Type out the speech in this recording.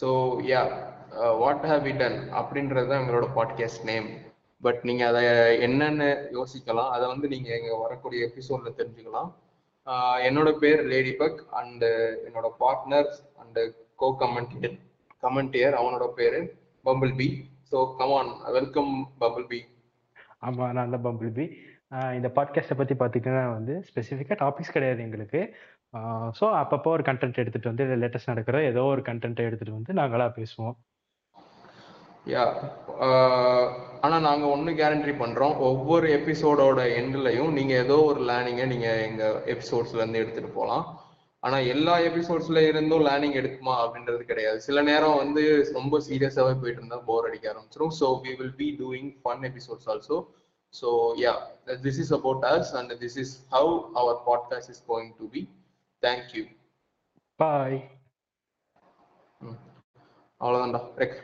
So yeah what how we done அப்படின்றது தான் எங்களோட பாட்காஸ்ட் நேம் பட் நீங்க அதை என்னன்னு யோசிக்கலாம். அதை வந்து நீங்க எங்க வரக்கூடிய எபிசோட்ல தெரிஞ்சுக்கலாம். Uh, என்னோட பேர் லேடி பக் அண்டு என்னோட பார்ட்னர் அண்டு கோ கமெண்டியர் கமெண்டியர் அவனோட பேரு Bumble Bee so come on welcome Bumble Bee ஆமாம் நான் தான் பம்பிள் பி இந்த பாட்காஸ்ட்டை பற்றி பார்த்திங்கன்னா வந்து ஸ்பெசிஃபிக்காக டாபிக்ஸ் கிடையாது எங்களுக்கு. ஸோ அப்பப்போ ஒரு கண்டென்ட் எடுத்துகிட்டு வந்து லேட்டஸ்ட் நடக்கிற ஏதோ ஒரு கண்டென்ட்டை எடுத்துகிட்டு வந்து நாங்களாக பேசுவோம். யா ஆனால் நாங்கள் ஒன்று கேரண்டி பண்ணுறோம் ஒவ்வொரு எபிசோடோட எண்ட்லையும் நீங்கள் ஏதோ ஒரு லேர்னிங்கை நீங்கள் எங்கள் எபிசோட்ஸ்லேருந்து எடுத்துகிட்டு போகலாம் ஆனால் எல்லா எபிசோட்ஸ்ல இருந்தும் லேர்னிங் எடுக்குமா அப்படின்றது கிடையாது. சில நேரம் வந்து ரொம்ப சீரியஸாகவே போயிட்டு இருந்தால் போர் அடிக்க ஆரம்பிச்சிடும் so we will be doing fun episodes also so yeah this is about us and this is how our podcast is going to be thank you bye அவ்வளோதான்டா ரெக்